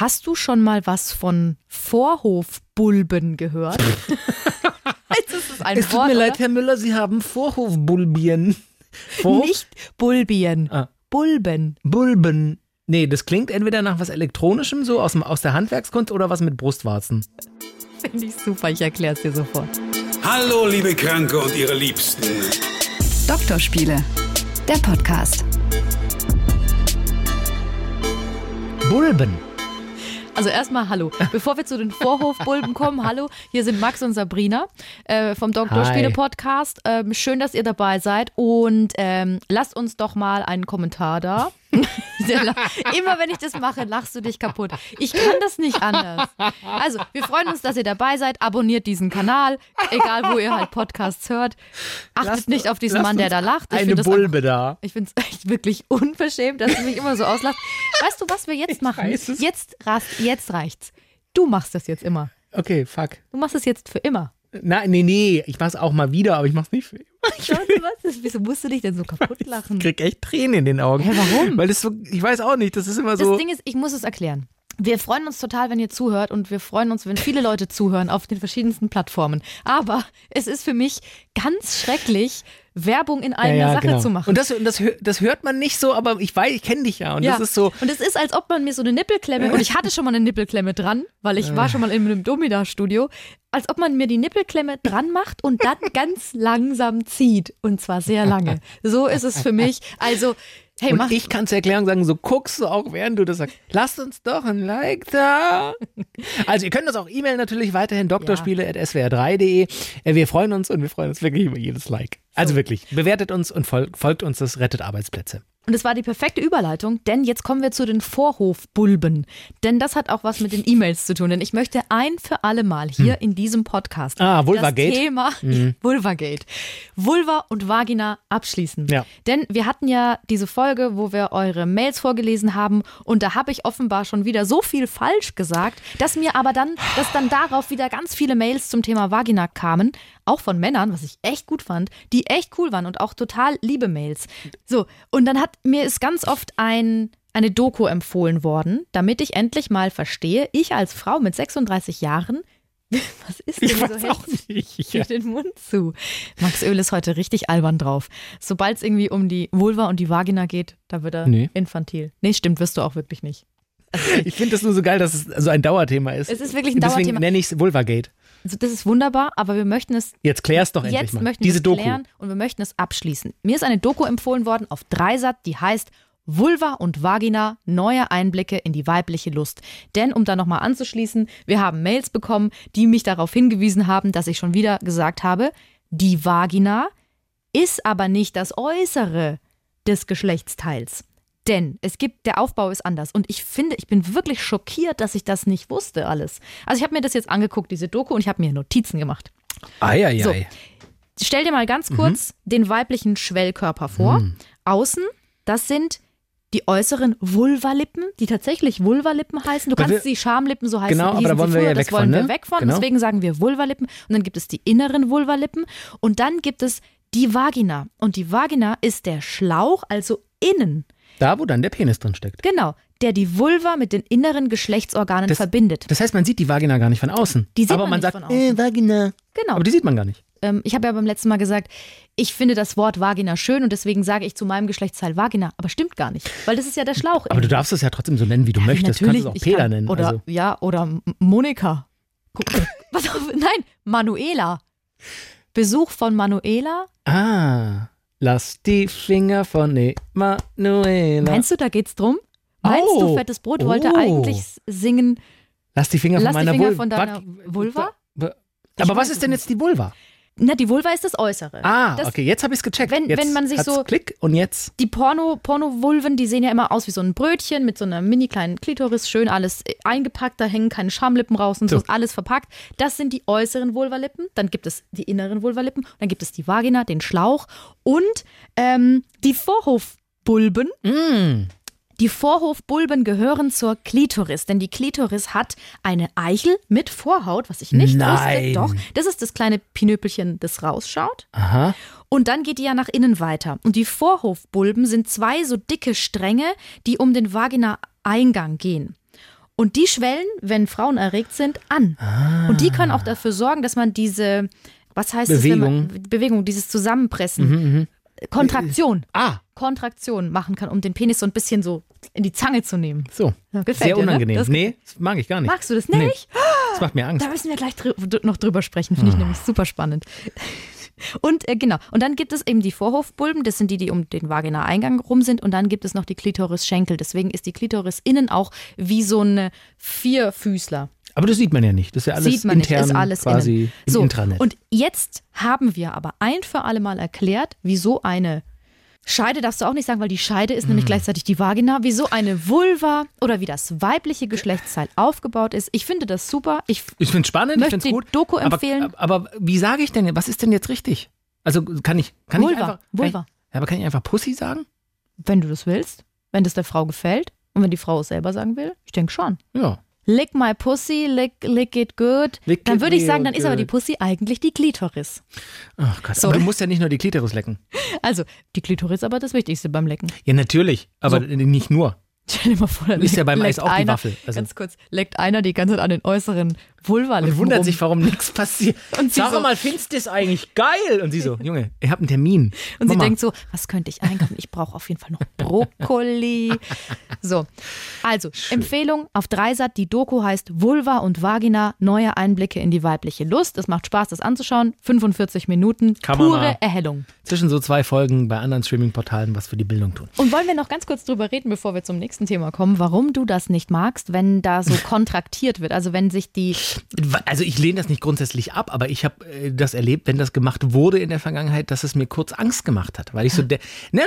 Hast du schon mal was von Vorhofbulben gehört? Jetzt ist es ein es tut Wort, mir leid, Herr Müller, Sie haben Vorhofbulbien. Vorhof? Nicht Bulbien. Ah. Bulben. Bulben. Nee, das klingt entweder nach was Elektronischem, so aus, dem, aus der Handwerkskunst, oder was mit Brustwarzen. Finde ich super, ich erkläre es dir sofort. Hallo, liebe Kranke und ihre Liebsten. Doktorspiele, der Podcast. Bulben. Also erstmal hallo. Bevor wir zu den Vorhofbulben kommen, hallo, hier sind Max und Sabrina äh, vom Doktorspiele Podcast. Ähm, schön, dass ihr dabei seid und ähm, lasst uns doch mal einen Kommentar da. Immer wenn ich das mache, lachst du dich kaputt. Ich kann das nicht anders. Also, wir freuen uns, dass ihr dabei seid. Abonniert diesen Kanal, egal wo ihr halt Podcasts hört. Achtet lasst, nicht auf diesen Mann, der da lacht. Ich eine Bulbe einfach, da. Ich finde es echt wirklich unverschämt, dass du mich immer so auslacht. Weißt du, was wir jetzt machen? Jetzt, jetzt reicht's. Du machst das jetzt immer. Okay, fuck. Du machst es jetzt für immer. Nein, nee, nee, ich mach's auch mal wieder, aber ich mach's nicht für was? Wieso musst du dich denn so kaputt lachen? Ich krieg echt Tränen in den Augen. Hä, warum? Weil das so, ich weiß auch nicht, das ist immer so. Das Ding ist, ich muss es erklären. Wir freuen uns total, wenn ihr zuhört und wir freuen uns, wenn viele Leute zuhören auf den verschiedensten Plattformen. Aber es ist für mich ganz schrecklich, Werbung in eigener ja, ja, Sache genau. zu machen. Und das, das, das hört man nicht so, aber ich weiß, ich kenne dich ja. Und ja. das ist so. Und es ist, als ob man mir so eine Nippelklemme, und ich hatte schon mal eine Nippelklemme dran, weil ich war schon mal in einem Domida-Studio, als ob man mir die Nippelklemme dran macht und dann ganz langsam zieht. Und zwar sehr lange. So ist es für mich. Also Hey, und ich kann es erklären und sagen, so guckst du auch, während du das sagst. Lasst uns doch ein Like da. Also ihr könnt uns auch e-mailen natürlich weiterhin doktorspiele.swr3.de. Äh, wir freuen uns und wir freuen uns wirklich über jedes Like. Also wirklich, bewertet uns und folgt uns, das rettet Arbeitsplätze. Und es war die perfekte Überleitung, denn jetzt kommen wir zu den Vorhofbulben. Denn das hat auch was mit den E-Mails zu tun. Denn ich möchte ein für alle Mal hier hm. in diesem Podcast ah, Vulvagate. das Thema hm. Vulvagate, Vulva und Vagina abschließen. Ja. Denn wir hatten ja diese Folge, wo wir eure Mails vorgelesen haben und da habe ich offenbar schon wieder so viel falsch gesagt, dass mir aber dann, dass dann darauf wieder ganz viele Mails zum Thema Vagina kamen auch von Männern, was ich echt gut fand, die echt cool waren und auch total liebe Mails. So, und dann hat mir ist ganz oft ein eine Doku empfohlen worden, damit ich endlich mal verstehe, ich als Frau mit 36 Jahren, was ist denn ich so auch nicht. Ja. den Mund zu. Max Öl ist heute richtig albern drauf. Sobald es irgendwie um die Vulva und die Vagina geht, da wird er nee. infantil. Nee, stimmt, wirst du auch wirklich nicht. Also ich finde das nur so geil, dass es so ein Dauerthema ist. Es ist wirklich ein Dauerthema. Deswegen nenne ich es Vulvagate. Also das ist wunderbar, aber wir möchten es. Jetzt klär's doch endlich jetzt mal. Möchten Diese es Doku. Klären und wir möchten es abschließen. Mir ist eine Doku empfohlen worden auf Dreisat, die heißt Vulva und Vagina, neue Einblicke in die weibliche Lust. Denn, um da nochmal anzuschließen, wir haben Mails bekommen, die mich darauf hingewiesen haben, dass ich schon wieder gesagt habe, die Vagina ist aber nicht das Äußere des Geschlechtsteils. Denn es gibt, der Aufbau ist anders. Und ich finde, ich bin wirklich schockiert, dass ich das nicht wusste alles. Also ich habe mir das jetzt angeguckt, diese Doku, und ich habe mir Notizen gemacht. Eieiei. So, stell dir mal ganz kurz mhm. den weiblichen Schwellkörper vor. Mhm. Außen, das sind die äußeren Vulvalippen, die tatsächlich Vulvalippen heißen. Du kannst wir, sie Schamlippen so heißen. Genau, aber da wollen wir ja das weg wollen von, wir ne? weg von. Genau. Deswegen sagen wir Vulvalippen. Und dann gibt es die inneren Vulvalippen. Und dann gibt es die Vagina. Und die Vagina ist der Schlauch, also innen. Da, wo dann der Penis drin steckt. Genau, der die Vulva mit den inneren Geschlechtsorganen das, verbindet. Das heißt, man sieht die Vagina gar nicht von außen. Die sieht aber man, man sagt, von außen. Äh, Vagina. Genau. Aber die sieht man gar nicht. Ähm, ich habe ja beim letzten Mal gesagt, ich finde das Wort Vagina schön und deswegen sage ich zu meinem Geschlechtsteil Vagina. Aber stimmt gar nicht, weil das ist ja der Schlauch. Aber du darfst es ja trotzdem so nennen, wie du ja, möchtest. Natürlich, du kannst es auch Peter nennen. Oder, also. Ja, oder Monika. Was auf, nein, Manuela. Besuch von Manuela. Ah. Lass die Finger von Emanuela. Meinst du, da geht's drum? Meinst oh. du, Fettes Brot wollte oh. eigentlich singen? Lass die Finger von Lass meiner die Finger Vul von deiner Vulva? Aber was ist denn jetzt die Vulva? Na, die Vulva ist das Äußere. Ah, das, okay, jetzt habe ich es gecheckt. Wenn, jetzt wenn man sich so. Klick und jetzt. Die Porno, Porno-Vulven, die sehen ja immer aus wie so ein Brötchen mit so einer mini kleinen Klitoris, schön alles eingepackt, da hängen keine Schamlippen raus und so, so ist alles verpackt. Das sind die äußeren Vulvalippen. Dann gibt es die inneren Vulvalippen. Dann gibt es die Vagina, den Schlauch und ähm, die Vorhofbulben. Mm. Die Vorhofbulben gehören zur Klitoris, denn die Klitoris hat eine Eichel mit Vorhaut, was ich nicht Nein. wusste. Doch, das ist das kleine Pinöpelchen, das rausschaut. Aha. Und dann geht die ja nach innen weiter. Und die Vorhofbulben sind zwei so dicke Stränge, die um den Vagina-Eingang gehen. Und die schwellen, wenn Frauen erregt sind, an. Ah. Und die können auch dafür sorgen, dass man diese, was heißt Bewegung. das, man, Bewegung, dieses Zusammenpressen, mhm, mhm. Kontraktion. Ah. Kontraktion machen kann, um den Penis so ein bisschen so in die Zange zu nehmen. So. Ja, Sehr dir, ne? unangenehm. Ne? Das, nee, das mag ich gar nicht. Magst du das nicht? Nee. Das macht mir Angst. Da müssen wir gleich drü noch drüber sprechen. Finde ich oh. nämlich super spannend. Und äh, genau, und dann gibt es eben die Vorhofbulben, das sind die, die um den Vagina-Eingang rum sind. Und dann gibt es noch die Klitoris-Schenkel. Deswegen ist die Klitoris innen auch wie so ein Vierfüßler. Aber das sieht man ja nicht. Das ist ja alles sieht man intern nicht, ist alles quasi innen. im so, Intranet. Und jetzt haben wir aber ein für alle Mal erklärt, wieso eine Scheide darfst du auch nicht sagen, weil die Scheide ist mm. nämlich gleichzeitig die Vagina. Wieso eine Vulva oder wie das weibliche Geschlechtsteil aufgebaut ist. Ich finde das super. Ich, ich finde es spannend, möchte ich finde es gut. Doku empfehlen. Aber, aber wie sage ich denn, was ist denn jetzt richtig? Also kann ich, kann Vulva, ich einfach. Vulva. Ich, aber kann ich einfach Pussy sagen? Wenn du das willst. Wenn das der Frau gefällt. Und wenn die Frau es selber sagen will. Ich denke schon. Ja. Lick my pussy, lick, lick it good. Lick dann würde ich sagen, dann good. ist aber die Pussy eigentlich die Klitoris. Ach Gott, so. aber du musst ja nicht nur die Klitoris lecken. Also, die Klitoris ist aber das Wichtigste beim Lecken. Ja, natürlich, aber so. nicht nur. Stell dir mal vor, da ist ja beim Eis auch die Waffel. Also. Ganz kurz, leckt einer die ganze Zeit an den äußeren Vulva Und wundert rum. sich, warum nichts passiert. Und Sag so, mal, findest du das eigentlich geil? Und sie so, Junge, ich habe einen Termin. Und Mama. sie denkt so, was könnte ich einkaufen? Ich brauche auf jeden Fall noch Brokkoli. so, also Schön. Empfehlung auf Dreisat. Die Doku heißt Vulva und Vagina, neue Einblicke in die weibliche Lust. Es macht Spaß, das anzuschauen. 45 Minuten, Kann pure Erhellung. Zwischen so zwei Folgen bei anderen Streaming-Portalen was für die Bildung tun. Und wollen wir noch ganz kurz drüber reden, bevor wir zum nächsten Thema kommen, warum du das nicht magst, wenn da so kontraktiert wird? Also wenn sich die also ich lehne das nicht grundsätzlich ab, aber ich habe äh, das erlebt, wenn das gemacht wurde in der Vergangenheit, dass es mir kurz Angst gemacht hat, weil ich so, ne,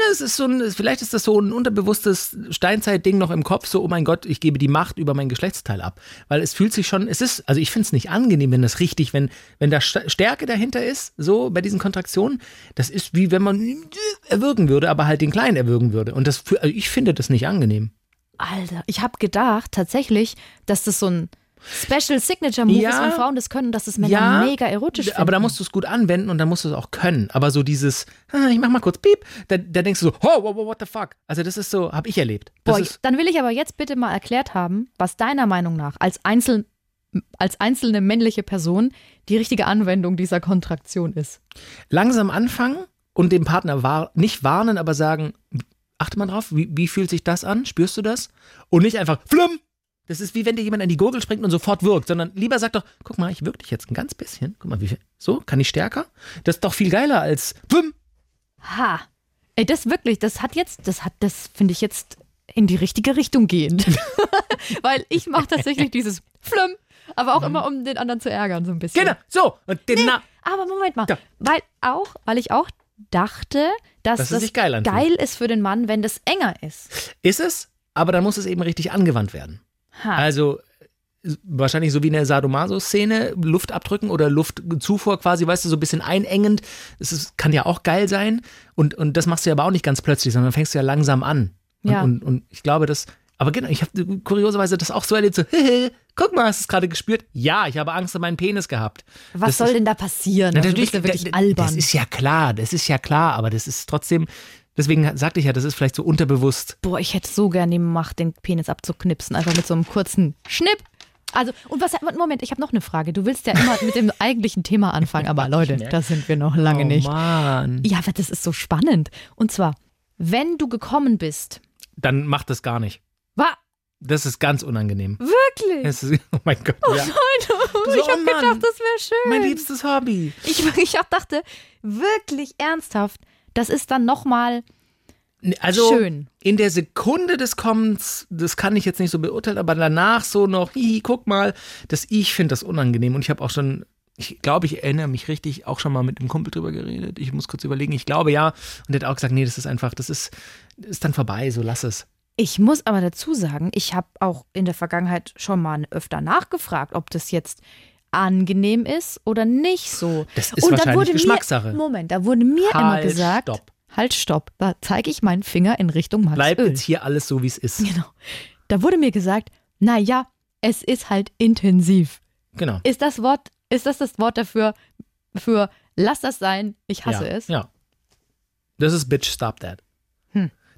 das ist so ein, vielleicht ist das so ein unterbewusstes Steinzeitding noch im Kopf, so oh mein Gott, ich gebe die Macht über mein Geschlechtsteil ab, weil es fühlt sich schon, es ist, also ich finde es nicht angenehm, wenn das richtig, wenn wenn da Stärke dahinter ist, so bei diesen Kontraktionen, das ist wie wenn man erwürgen würde, aber halt den Kleinen erwürgen würde. Und das, also ich finde das nicht angenehm. Alter, ich habe gedacht tatsächlich, dass das so ein Special Signature Movies, ja, wenn Frauen das können, dass es Männer ja, mega erotisch finden. Aber da musst du es gut anwenden und dann musst du es auch können. Aber so dieses, ah, ich mach mal kurz Piep, da, da denkst du so, oh, oh, what the fuck. Also das ist so, habe ich erlebt. Boah, dann will ich aber jetzt bitte mal erklärt haben, was deiner Meinung nach als, Einzel, als einzelne männliche Person die richtige Anwendung dieser Kontraktion ist. Langsam anfangen und dem Partner war, nicht warnen, aber sagen, achte mal drauf, wie, wie fühlt sich das an? Spürst du das? Und nicht einfach, flumm, das ist wie wenn dir jemand an die Gurgel springt und sofort wirkt, sondern lieber sagt doch, guck mal, ich wirke dich jetzt ein ganz bisschen. Guck mal, wie viel. So, kann ich stärker? Das ist doch viel geiler als Wim. Ha. Ey, das wirklich, das hat jetzt, das hat, das finde ich jetzt in die richtige Richtung gehend. Weil ich mache tatsächlich dieses Flumm, aber auch mhm. immer, um den anderen zu ärgern, so ein bisschen. Genau, so. Und den nee, aber Moment mal. Ja. Weil auch, weil ich auch dachte, dass das, das geil, geil ist für den Mann, wenn das enger ist. Ist es, aber dann muss es eben richtig angewandt werden. Ha. Also wahrscheinlich so wie in der Sadomaso-Szene, Luft abdrücken oder Luftzufuhr quasi, weißt du, so ein bisschen einengend. Das ist, kann ja auch geil sein. Und, und das machst du ja aber auch nicht ganz plötzlich, sondern fängst du ja langsam an. Und, ja. und, und ich glaube, das, aber genau, ich habe kurioserweise das auch so erlebt, so, guck mal, hast du es gerade gespürt? Ja, ich habe Angst um meinen Penis gehabt. Was das soll ist, denn da passieren? Also, das ist ja wirklich albern. Das ist ja klar, das ist ja klar, aber das ist trotzdem, Deswegen sagte ich ja, das ist vielleicht so unterbewusst. Boah, ich hätte so gerne die Macht, den Penis abzuknipsen, einfach mit so einem kurzen Schnipp. Also, und was, Moment, ich habe noch eine Frage. Du willst ja immer mit dem eigentlichen Thema anfangen, aber Leute, da sind wir noch lange oh, nicht. Mann. Ja, aber das ist so spannend. Und zwar, wenn du gekommen bist. Dann mach das gar nicht. Was? Das ist ganz unangenehm. Wirklich? Ist, oh mein Gott. Oh ja. nein, oh, so, ich habe oh gedacht, das wäre schön. Mein liebstes Hobby. Ich, ich dachte, wirklich ernsthaft, das ist dann nochmal also, schön. In der Sekunde des Kommens, das kann ich jetzt nicht so beurteilen, aber danach so noch, hihi, guck mal, dass ich finde das unangenehm und ich habe auch schon ich glaube, ich erinnere mich richtig, auch schon mal mit einem Kumpel drüber geredet. Ich muss kurz überlegen. Ich glaube ja. Und er hat auch gesagt, nee, das ist einfach, das ist, ist dann vorbei, so lass es. Ich muss aber dazu sagen, ich habe auch in der Vergangenheit schon mal öfter nachgefragt, ob das jetzt angenehm ist oder nicht so. Das ist und wahrscheinlich wurde Geschmackssache. Mir, Moment, da wurde mir halt, immer gesagt, stopp. halt, stopp, da zeige ich meinen Finger in Richtung Max Bleibt Öl. jetzt hier alles so, wie es ist. Genau. Da wurde mir gesagt, naja, es ist halt intensiv. Genau. Ist das Wort, ist das das Wort dafür, für lass das sein, ich hasse ja, es? Ja. Das ist Bitch, stop that.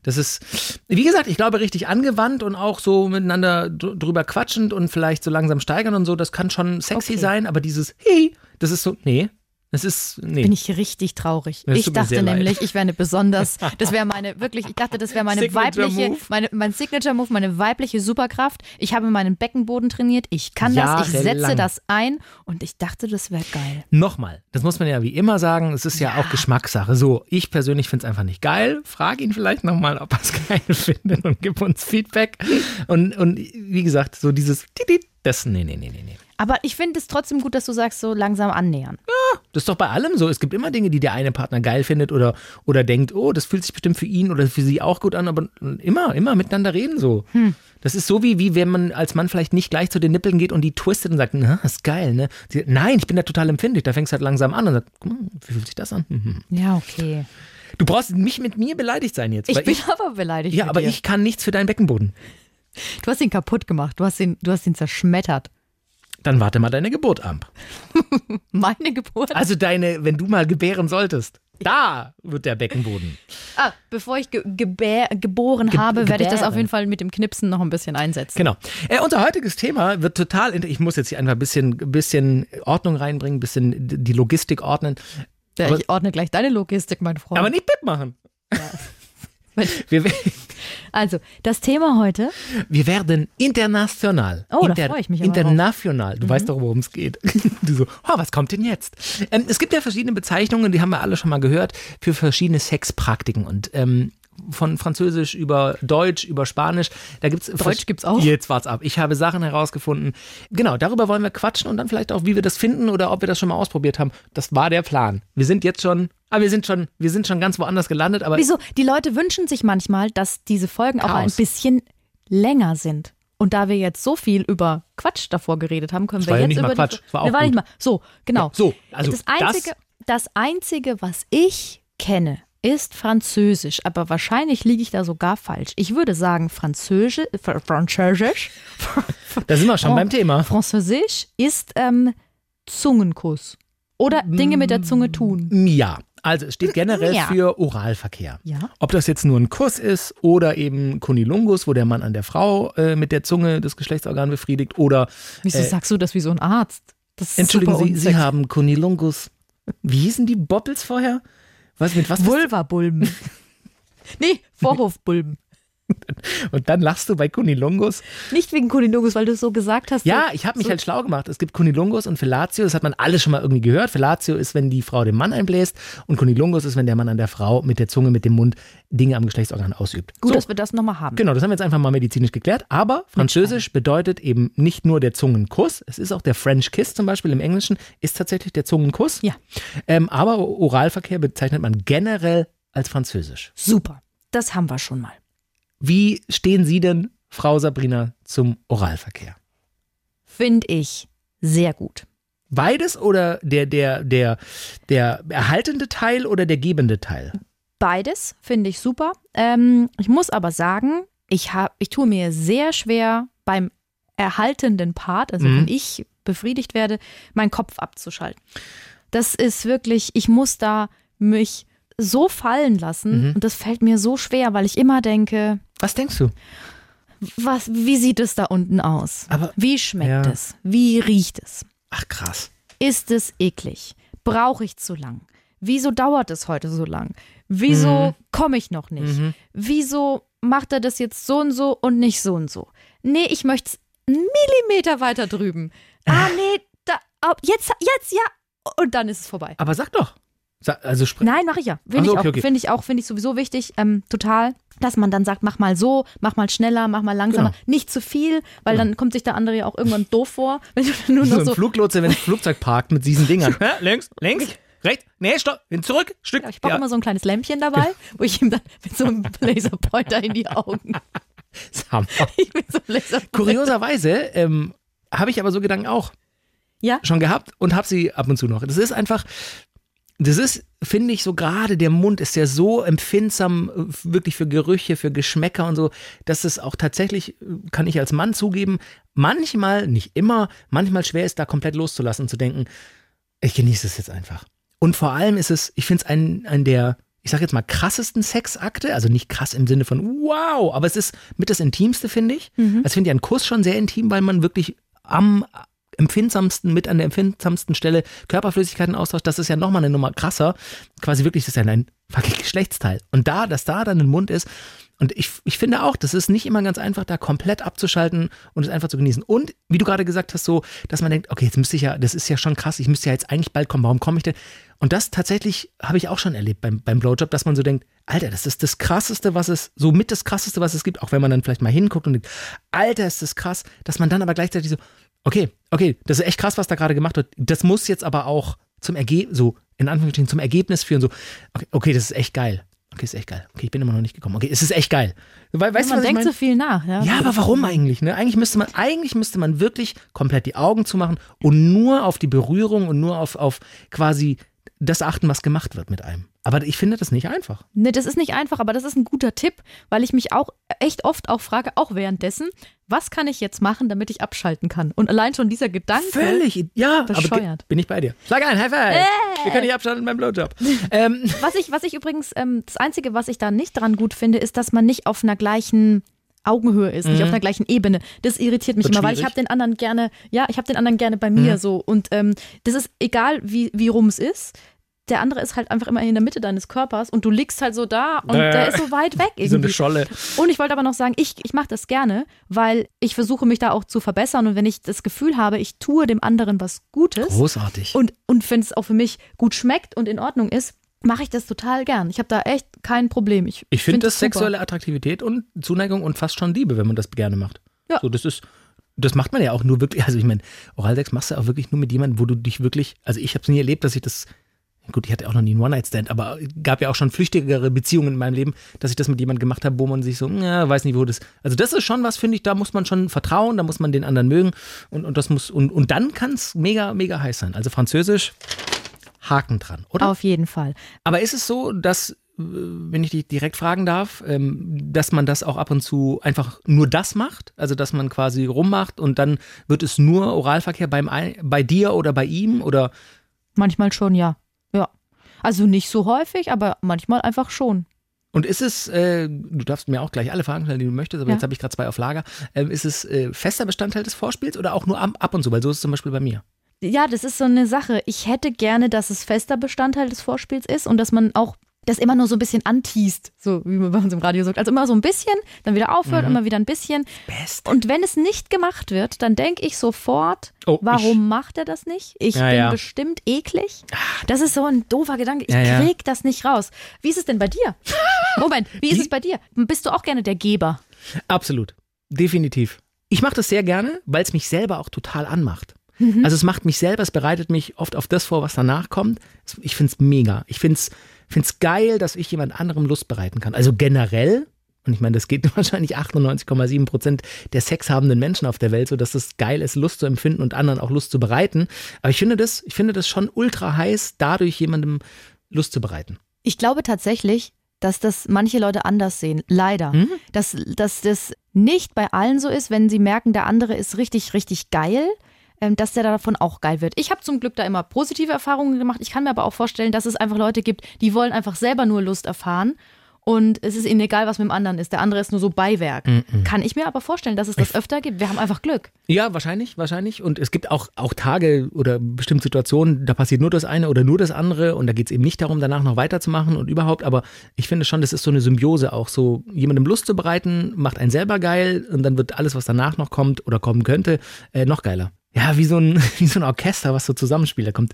Das ist, wie gesagt, ich glaube, richtig angewandt und auch so miteinander drüber quatschend und vielleicht so langsam steigern und so, das kann schon sexy okay. sein, aber dieses Hey, das ist so, nee, das ist, nee. Bin ich richtig traurig. Das ich dachte nämlich, ich wäre eine besonders, das wäre meine, wirklich, ich dachte, das wäre meine Signature weibliche, Move. Meine, mein Signature Move, meine weibliche Superkraft. Ich habe meinen Beckenboden trainiert, ich kann das, ich setze das ein und ich dachte, das wäre geil. Nochmal, das muss man ja wie immer sagen, es ist ja, ja. auch Geschmackssache. So, ich persönlich finde es einfach nicht geil. Frag ihn vielleicht nochmal, ob er es geil findet und gib uns Feedback. Und, und wie gesagt, so dieses, das, nee, nee, nee, nee, nee. Aber ich finde es trotzdem gut, dass du sagst, so langsam annähern. Ja, das ist doch bei allem so. Es gibt immer Dinge, die der eine Partner geil findet oder, oder denkt, oh, das fühlt sich bestimmt für ihn oder für sie auch gut an, aber immer, immer miteinander reden so. Hm. Das ist so wie, wie wenn man als Mann vielleicht nicht gleich zu den Nippeln geht und die twistet und sagt, na, ist geil, ne? Sie, nein, ich bin da total empfindlich. Da fängst du halt langsam an und sagt, wie fühlt sich das an? Mhm. Ja, okay. Du brauchst nicht mit mir beleidigt sein jetzt. Ich bin ich, aber beleidigt. Ja, aber dir. ich kann nichts für deinen Beckenboden. Du hast ihn kaputt gemacht. Du hast ihn, du hast ihn zerschmettert. Dann warte mal deine Geburt ab. Meine Geburt? Also deine, wenn du mal gebären solltest. Da wird der Beckenboden. Ah, bevor ich ge gebär, geboren Ge habe, werde ich das auf jeden Fall mit dem Knipsen noch ein bisschen einsetzen. Genau. Äh, unser heutiges Thema wird total, ich muss jetzt hier einfach ein bisschen, bisschen Ordnung reinbringen, ein bisschen die Logistik ordnen. Ja, ich ordne gleich deine Logistik, mein Freund. Aber nicht Bip machen. Ja. Wir, also, das Thema heute. Wir werden international. Oh, Inter da freue ich mich International. Du mhm. weißt doch, worum es geht. Du so, oh, was kommt denn jetzt? Ähm, es gibt ja verschiedene Bezeichnungen, die haben wir alle schon mal gehört, für verschiedene Sexpraktiken. Und ähm, von Französisch über Deutsch, über Spanisch. Da gibt's Deutsch gibt's auch. Jetzt wart's ab. Ich habe Sachen herausgefunden. Genau, darüber wollen wir quatschen und dann vielleicht auch, wie wir das finden oder ob wir das schon mal ausprobiert haben. Das war der Plan. Wir sind jetzt schon, aber ah, wir sind schon, wir sind schon ganz woanders gelandet. Aber Wieso? Die Leute wünschen sich manchmal, dass diese Folgen Chaos. auch ein bisschen länger sind. Und da wir jetzt so viel über Quatsch davor geredet haben, können das wir war jetzt ja nicht über mal Quatsch. Das war auch war nicht mal. So, genau. Ja, so, also das einzige, das, das einzige, was ich kenne, ist Französisch, aber wahrscheinlich liege ich da sogar falsch. Ich würde sagen Französisch. Französisch. Da sind wir schon beim Thema. Französisch ist ähm, Zungenkuss. Oder Dinge mit der Zunge tun. Ja. Also es steht generell ja. für Oralverkehr. Ja. Ob das jetzt nur ein Kuss ist oder eben Kunilungus, wo der Mann an der Frau äh, mit der Zunge das Geschlechtsorgan befriedigt oder. Wieso äh, sagst du das wie so ein Arzt? Entschuldigen Sie, Sie haben Kunilungus. Wie hießen die Boppels vorher? Was mit was? Vulva-Bulben. nee, Vorhofbulben. Und dann lachst du bei Kunilungus? Nicht wegen Kunilungus, weil du es so gesagt hast. Ja, ich habe mich so halt schlau gemacht. Es gibt Kunilungus und Fellatio, das hat man alles schon mal irgendwie gehört. Fellatio ist, wenn die Frau den Mann einbläst und Kunilungus ist, wenn der Mann an der Frau mit der Zunge, mit dem Mund Dinge am Geschlechtsorgan ausübt. Gut, so. dass wir das nochmal haben. Genau, das haben wir jetzt einfach mal medizinisch geklärt. Aber Französisch bedeutet eben nicht nur der Zungenkuss, es ist auch der French Kiss zum Beispiel im Englischen, ist tatsächlich der Zungenkuss. Ja. Ähm, aber Oralverkehr bezeichnet man generell als Französisch. Super, das haben wir schon mal. Wie stehen Sie denn, Frau Sabrina, zum Oralverkehr? Finde ich sehr gut. Beides oder der, der, der, der erhaltende Teil oder der gebende Teil? Beides finde ich super. Ähm, ich muss aber sagen, ich, hab, ich tue mir sehr schwer beim erhaltenden Part, also mhm. wenn ich befriedigt werde, meinen Kopf abzuschalten. Das ist wirklich, ich muss da mich so fallen lassen mhm. und das fällt mir so schwer, weil ich immer denke. Was denkst du? Was, wie sieht es da unten aus? Aber, wie schmeckt ja. es? Wie riecht es? Ach krass. Ist es eklig? Brauche ich zu lang? Wieso dauert es heute so lang? Wieso mhm. komme ich noch nicht? Mhm. Wieso macht er das jetzt so und so und nicht so und so? Nee, ich möchte es einen Millimeter weiter drüben. Ah, nee, da, jetzt, jetzt, ja. Und dann ist es vorbei. Aber sag doch. Also Nein, mache ich ja. Finde so, ich, okay, okay. Find ich auch, finde ich sowieso wichtig, ähm, total, dass man dann sagt, mach mal so, mach mal schneller, mach mal langsamer. Genau. Nicht zu viel, weil genau. dann kommt sich der andere ja auch irgendwann doof vor. Wenn du nur noch so, so ein Fluglotse, wenn ein Flugzeug parkt mit diesen Dingern. links, links, rechts, nee, stopp, hin zurück, Stück. Ja, ich brauche ja. immer so ein kleines Lämpchen dabei, wo ich ihm dann mit so einem Laserpointer in die Augen. ich bin so Laserpointer. Kurioserweise ähm, habe ich aber so Gedanken auch. Ja. Schon gehabt und habe sie ab und zu noch. Das ist einfach, das ist, finde ich, so gerade der Mund ist ja so empfindsam, äh, wirklich für Gerüche, für Geschmäcker und so, dass es auch tatsächlich, äh, kann ich als Mann zugeben, manchmal, nicht immer, manchmal schwer ist, da komplett loszulassen und zu denken, ich genieße es jetzt einfach. Und vor allem ist es, ich finde es ein, ein der, ich sage jetzt mal, krassesten Sexakte. Also nicht krass im Sinne von wow, aber es ist mit das Intimste, finde ich. Mhm. Also finde ich einen Kuss schon sehr intim, weil man wirklich am empfindsamsten, mit an der empfindsamsten Stelle Körperflüssigkeiten austauscht. Das ist ja nochmal eine Nummer krasser. Quasi wirklich, das ist ja ein fucking Geschlechtsteil. Und da, dass da dann ein Mund ist, und ich, ich finde auch, das ist nicht immer ganz einfach, da komplett abzuschalten und es einfach zu genießen. Und wie du gerade gesagt hast, so, dass man denkt, okay, jetzt müsste ich ja, das ist ja schon krass, ich müsste ja jetzt eigentlich bald kommen, warum komme ich denn? Und das tatsächlich habe ich auch schon erlebt beim, beim Blowjob, dass man so denkt, Alter, das ist das Krasseste, was es, so mit das Krasseste, was es gibt, auch wenn man dann vielleicht mal hinguckt und denkt, Alter, ist das krass, dass man dann aber gleichzeitig so, okay, okay, das ist echt krass, was da gerade gemacht wird. Das muss jetzt aber auch zum Ergebnis, so in Anführungsstrichen, zum Ergebnis führen, so, okay, okay, das ist echt geil. Okay, ist echt geil. Okay, ich bin immer noch nicht gekommen. Okay, es ist echt geil. Weil, weißt ja, man du, denkt so viel nach, ja. Ja, aber warum eigentlich? Ne? Eigentlich müsste man, eigentlich müsste man wirklich komplett die Augen zumachen und nur auf die Berührung und nur auf, auf quasi das achten, was gemacht wird mit einem. Aber ich finde das nicht einfach. Ne, das ist nicht einfach, aber das ist ein guter Tipp, weil ich mich auch echt oft auch frage, auch währenddessen, was kann ich jetzt machen, damit ich abschalten kann? Und allein schon dieser Gedanke. Völlig, ja, bescheuert. Bin ich bei dir. Schlag ein, High Five. Äh. Wir können nicht abschalten beim Blowjob. ähm. Was, ich, was ich übrigens, ähm, das Einzige, was ich da nicht dran gut finde, ist, dass man nicht auf einer gleichen Augenhöhe ist, mhm. nicht auf einer gleichen Ebene. Das irritiert mich Wird immer, schwierig. weil ich habe den anderen gerne, ja, ich habe den anderen gerne bei mir mhm. so. Und ähm, das ist egal, wie, wie rum es ist der andere ist halt einfach immer in der Mitte deines Körpers und du liegst halt so da und äh, der ist so weit weg irgendwie. So eine Scholle. Und ich wollte aber noch sagen, ich, ich mache das gerne, weil ich versuche mich da auch zu verbessern und wenn ich das Gefühl habe, ich tue dem anderen was Gutes. Großartig. Und, und wenn es auch für mich gut schmeckt und in Ordnung ist, mache ich das total gern. Ich habe da echt kein Problem. Ich, ich finde find das sexuelle Attraktivität und Zuneigung und fast schon Liebe, wenn man das gerne macht. Ja. So, das ist das macht man ja auch nur wirklich, also ich meine, Oralsex machst du auch wirklich nur mit jemandem, wo du dich wirklich, also ich habe es nie erlebt, dass ich das gut, ich hatte auch noch nie einen One-Night-Stand, aber gab ja auch schon flüchtigere Beziehungen in meinem Leben, dass ich das mit jemandem gemacht habe, wo man sich so, ja, weiß nicht, wo das. Also das ist schon was, finde ich, da muss man schon vertrauen, da muss man den anderen mögen und, und das muss, und, und dann kann es mega, mega heiß sein. Also Französisch, Haken dran, oder? Auf jeden Fall. Aber ist es so, dass äh, wenn ich dich direkt fragen darf, ähm, dass man das auch ab und zu einfach nur das macht, also dass man quasi rummacht und dann wird es nur Oralverkehr beim, bei dir oder bei ihm oder? Manchmal schon, ja. Also nicht so häufig, aber manchmal einfach schon. Und ist es, äh, du darfst mir auch gleich alle Fragen stellen, die du möchtest, aber ja. jetzt habe ich gerade zwei auf Lager. Ähm, ist es äh, fester Bestandteil des Vorspiels oder auch nur ab und zu? Weil so ist es zum Beispiel bei mir. Ja, das ist so eine Sache. Ich hätte gerne, dass es fester Bestandteil des Vorspiels ist und dass man auch das immer nur so ein bisschen antiest, so wie man bei uns im Radio sagt. Also immer so ein bisschen, dann wieder aufhört, mhm. immer wieder ein bisschen. Best. Und wenn es nicht gemacht wird, dann denke ich sofort, oh, warum ich. macht er das nicht? Ich ja, bin ja. bestimmt eklig. Ah. Das ist so ein doofer Gedanke. Ich ja, krieg das nicht raus. Wie ist es denn bei dir? Moment, wie ist es bei dir? Bist du auch gerne der Geber? Absolut. Definitiv. Ich mache das sehr gerne, weil es mich selber auch total anmacht. Mhm. Also es macht mich selber, es bereitet mich oft auf das vor, was danach kommt. Ich finde es mega. Ich finde es finde es geil, dass ich jemand anderem Lust bereiten kann. Also generell, und ich meine, das geht wahrscheinlich 98,7 Prozent der sexhabenden Menschen auf der Welt, so dass es geil ist, Lust zu empfinden und anderen auch Lust zu bereiten. Aber ich finde das, ich finde das schon ultra heiß, dadurch jemandem Lust zu bereiten. Ich glaube tatsächlich, dass das manche Leute anders sehen. Leider. Mhm. Dass, dass das nicht bei allen so ist, wenn sie merken, der andere ist richtig, richtig geil, dass der davon auch geil wird. Ich habe zum Glück da immer positive Erfahrungen gemacht. Ich kann mir aber auch vorstellen, dass es einfach Leute gibt, die wollen einfach selber nur Lust erfahren. Und es ist ihnen egal, was mit dem anderen ist. Der andere ist nur so Beiwerk. Mm -mm. Kann ich mir aber vorstellen, dass es das öfter gibt. Wir haben einfach Glück. Ja, wahrscheinlich, wahrscheinlich. Und es gibt auch, auch Tage oder bestimmte Situationen, da passiert nur das eine oder nur das andere. Und da geht es eben nicht darum, danach noch weiterzumachen und überhaupt. Aber ich finde schon, das ist so eine Symbiose auch. So jemandem Lust zu bereiten, macht einen selber geil. Und dann wird alles, was danach noch kommt oder kommen könnte, äh, noch geiler ja, wie so ein, wie so ein Orchester, was so zusammenspielt. Da kommt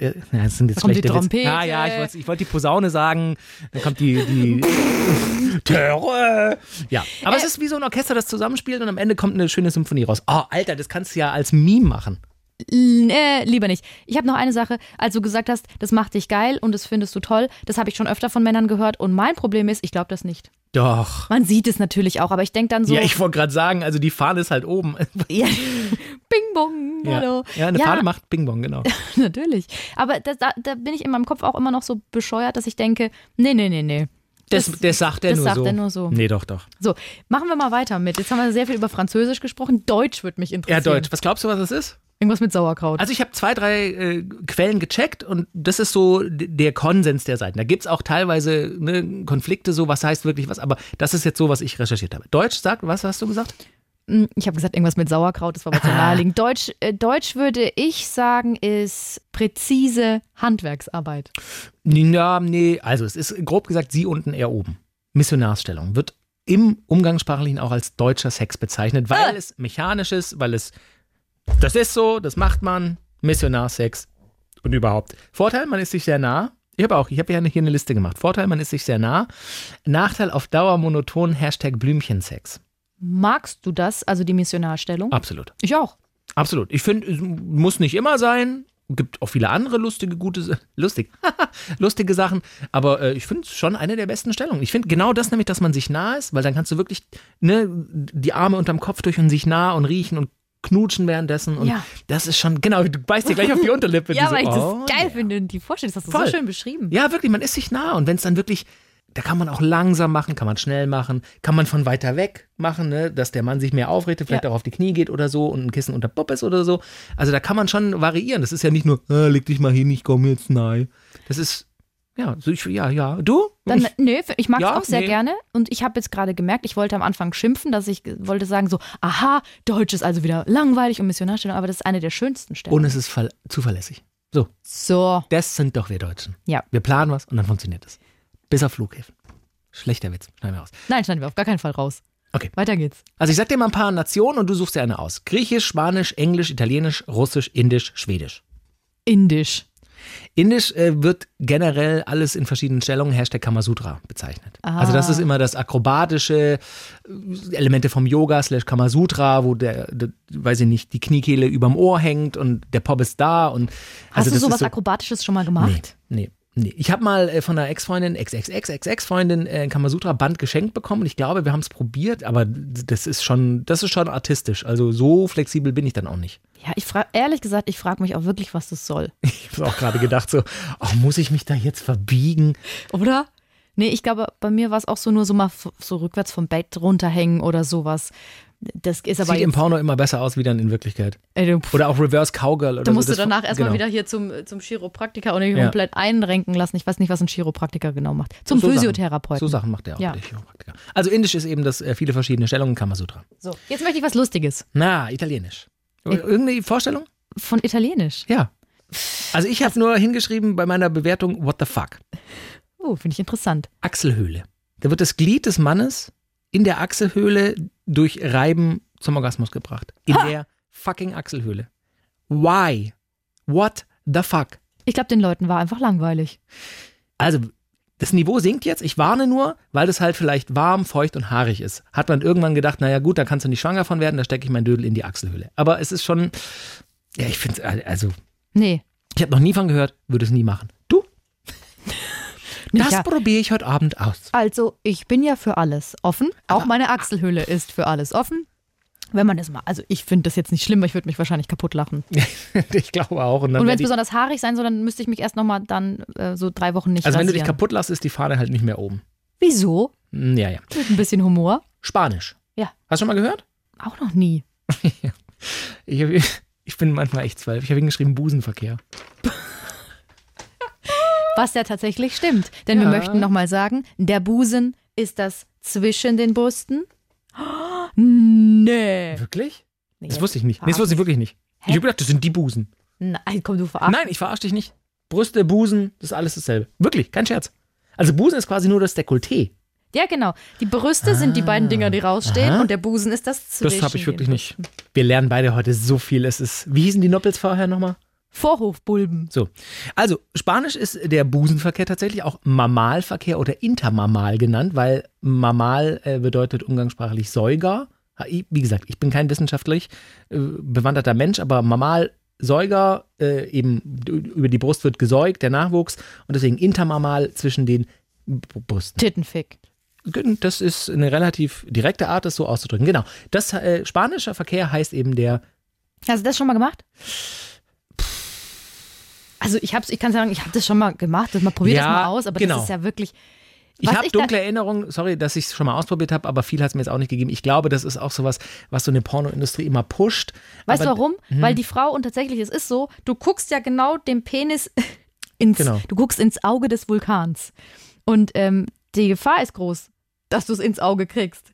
ja, das sind jetzt kommt die Trompete. Ah, ja, ich wollte ich wollt die Posaune sagen. Dann kommt die, die Terror. Ja, aber äh, es ist wie so ein Orchester, das zusammenspielt und am Ende kommt eine schöne Symphonie raus. Oh, Alter, das kannst du ja als Meme machen. Äh, lieber nicht. Ich habe noch eine Sache, als du gesagt hast, das macht dich geil und das findest du toll. Das habe ich schon öfter von Männern gehört und mein Problem ist, ich glaube das nicht. Doch. Man sieht es natürlich auch, aber ich denke dann so. Ja, ich wollte gerade sagen, also die Fahne ist halt oben. ja. Bing bong, hallo. Ja, ja eine ja. Fahne macht Bing bong, genau. natürlich. Aber das, da, da bin ich in meinem Kopf auch immer noch so bescheuert, dass ich denke, nee, nee, nee, nee. Das, das, das sagt er das nur sagt so. Er nur so. Nee, doch, doch. So, machen wir mal weiter mit. Jetzt haben wir sehr viel über Französisch gesprochen. Deutsch würde mich interessieren. Ja, Deutsch. Was glaubst du, was es ist? Irgendwas mit Sauerkraut. Also ich habe zwei, drei äh, Quellen gecheckt und das ist so der Konsens der Seiten. Da gibt es auch teilweise ne, Konflikte, so was heißt wirklich was, aber das ist jetzt so, was ich recherchiert habe. Deutsch sagt, was hast du gesagt? Hm, ich habe gesagt, irgendwas mit Sauerkraut, das war aber zu naheliegend. Deutsch, äh, Deutsch würde ich sagen, ist präzise Handwerksarbeit. Ja, nee, also es ist grob gesagt sie unten, er oben. Missionarsstellung wird im Umgangssprachlichen auch als deutscher Sex bezeichnet, weil ah. es mechanisch ist, weil es das ist so, das macht man. Missionarsex und überhaupt. Vorteil, man ist sich sehr nah. Ich habe auch, ich habe ja hier eine Liste gemacht. Vorteil, man ist sich sehr nah. Nachteil auf Dauer monoton, Hashtag Blümchensex. Magst du das, also die Missionarstellung? Absolut. Ich auch. Absolut. Ich finde, es muss nicht immer sein. Gibt auch viele andere lustige, gute, lustig, lustige Sachen. Aber äh, ich finde es schon eine der besten Stellungen. Ich finde genau das nämlich, dass man sich nah ist, weil dann kannst du wirklich ne, die Arme unterm Kopf durch und sich nah und riechen und knutschen währenddessen. Und ja. das ist schon, genau, du beißt dir gleich auf die Unterlippe. ja, weil so, ich oh, das geil yeah. finde, die Vorstellung, das hast du Voll. so schön beschrieben. Ja, wirklich, man ist sich nah. Und wenn es dann wirklich, da kann man auch langsam machen, kann man schnell machen, kann man von weiter weg machen, ne, dass der Mann sich mehr aufrichtet, vielleicht ja. auch auf die Knie geht oder so und ein Kissen unter Bob ist oder so. Also da kann man schon variieren. Das ist ja nicht nur, ah, leg dich mal hin, ich komme jetzt nahe. Das ist ja, so ich, ja, ja. Du? Dann, nö, ich mag es ja, auch sehr nee. gerne. Und ich habe jetzt gerade gemerkt, ich wollte am Anfang schimpfen, dass ich wollte sagen so, aha, Deutsch ist also wieder langweilig und Missionarstellung, aber das ist eine der schönsten Stellen. Und es ist zuverlässig. So. So. Das sind doch wir Deutschen. Ja. Wir planen was und dann funktioniert es. Bis auf Flughäfen. Schlechter Witz. Schneiden wir raus. Nein, schneiden wir auf gar keinen Fall raus. Okay. Weiter geht's. Also ich sag dir mal ein paar Nationen und du suchst dir eine aus. Griechisch, Spanisch, Englisch, Italienisch, Russisch, Indisch, Schwedisch. Indisch. Indisch äh, wird generell alles in verschiedenen Stellungen Hashtag Kamasutra bezeichnet. Ah. Also das ist immer das akrobatische äh, Elemente vom Yoga slash Kamasutra, wo der, der, weiß ich nicht, die Kniekehle überm Ohr hängt und der Pop ist da. Und, also Hast du sowas so, Akrobatisches schon mal gemacht? Nee, nee. Nee, ich habe mal äh, von einer Ex-Freundin, Ex-Ex-Ex-Ex-Freundin äh, ein Kamasutra-Band geschenkt bekommen und ich glaube, wir haben es probiert, aber das ist schon, das ist schon artistisch. Also so flexibel bin ich dann auch nicht. Ja, ich frage, ehrlich gesagt, ich frage mich auch wirklich, was das soll. Ich habe auch gerade gedacht, so, oh, muss ich mich da jetzt verbiegen? Oder? Nee, ich glaube, bei mir war es auch so nur so mal so rückwärts vom Bett runterhängen oder sowas. Das ist aber Sieht im Porno immer besser aus wie dann in Wirklichkeit. Ey, oder auch Reverse Cowgirl. Oder da musst so. du danach erstmal genau. wieder hier zum, zum Chiropraktiker und dich ja. komplett einrenken lassen. Ich weiß nicht, was ein Chiropraktiker genau macht. Zum so Physiotherapeuten. Sachen, so Sachen macht der auch, ja. der Chiropraktiker. Also Indisch ist eben das äh, viele verschiedene Stellungen Kamasutra. So, jetzt möchte ich was Lustiges. Na, Italienisch. Irgendeine Vorstellung? Von Italienisch? Ja. Also ich habe nur hingeschrieben bei meiner Bewertung, what the fuck. Oh, finde ich interessant. Achselhöhle. Da wird das Glied des Mannes in der Achselhöhle durch Reiben zum Orgasmus gebracht. In ha! der fucking Achselhöhle. Why? What the fuck? Ich glaube, den Leuten war einfach langweilig. Also, das Niveau sinkt jetzt. Ich warne nur, weil das halt vielleicht warm, feucht und haarig ist. Hat man irgendwann gedacht, naja gut, da kannst du nicht schwanger von werden, da stecke ich mein Dödel in die Achselhöhle. Aber es ist schon, ja, ich finde es, also. Nee. Ich habe noch nie von gehört, würde es nie machen. Das ja. probiere ich heute Abend aus. Also, ich bin ja für alles offen. Auch meine Achselhöhle ist für alles offen. Wenn man das mal, also ich finde das jetzt nicht schlimm, ich würde mich wahrscheinlich kaputt lachen. ich glaube auch. Und, und wenn es besonders haarig sein soll, dann müsste ich mich erst nochmal dann äh, so drei Wochen nicht Also rasieren. wenn du dich kaputt lässt, ist die Fahne halt nicht mehr oben. Wieso? Hm, ja, ja. Mit ein bisschen Humor. Spanisch. Ja. Hast du schon mal gehört? Auch noch nie. ich, ich bin manchmal echt zwölf. Ich habe hingeschrieben Busenverkehr. Was ja tatsächlich stimmt. Denn ja. wir möchten nochmal sagen, der Busen ist das zwischen den Brüsten. Oh, nee. Wirklich? Nee, das wusste ich nicht. Nee, das wusste ich wirklich nicht. Hä? Ich habe gedacht, das sind die Busen. Nein, komm, du verarschst. Nein, ich verarsche dich nicht. Brüste, Busen, das ist alles dasselbe. Wirklich, kein Scherz. Also Busen ist quasi nur das Dekolleté. Ja, genau. Die Brüste ah, sind die beiden Dinger, die rausstehen aha. und der Busen ist das zwischen Das habe ich wirklich nicht. Wir lernen beide heute so viel. Es ist, wie hießen die Noppels vorher nochmal? Vorhofbulben. So. Also, Spanisch ist der Busenverkehr tatsächlich auch Mammalverkehr oder Intermammal genannt, weil Mammal äh, bedeutet umgangssprachlich Säuger. Wie gesagt, ich bin kein wissenschaftlich äh, bewanderter Mensch, aber Mammal, Säuger, äh, eben über die Brust wird gesäugt, der Nachwuchs, und deswegen Intermammal zwischen den Brüsten. Tittenfick. Das ist eine relativ direkte Art, das so auszudrücken. Genau. Das äh, spanischer Verkehr heißt eben der. Hast du das schon mal gemacht? Also ich hab's, ich kann sagen, ich habe das schon mal gemacht, man probiert ja, das mal aus, aber genau. das ist ja wirklich Ich habe dunkle Erinnerungen, sorry, dass ich es schon mal ausprobiert habe, aber viel hat es mir jetzt auch nicht gegeben. Ich glaube, das ist auch sowas, was so eine Pornoindustrie immer pusht. Weißt du warum? Hm. Weil die Frau, und tatsächlich, es ist so, du guckst ja genau dem Penis ins, genau. du guckst ins Auge des Vulkans. Und ähm, die Gefahr ist groß, dass du es ins Auge kriegst.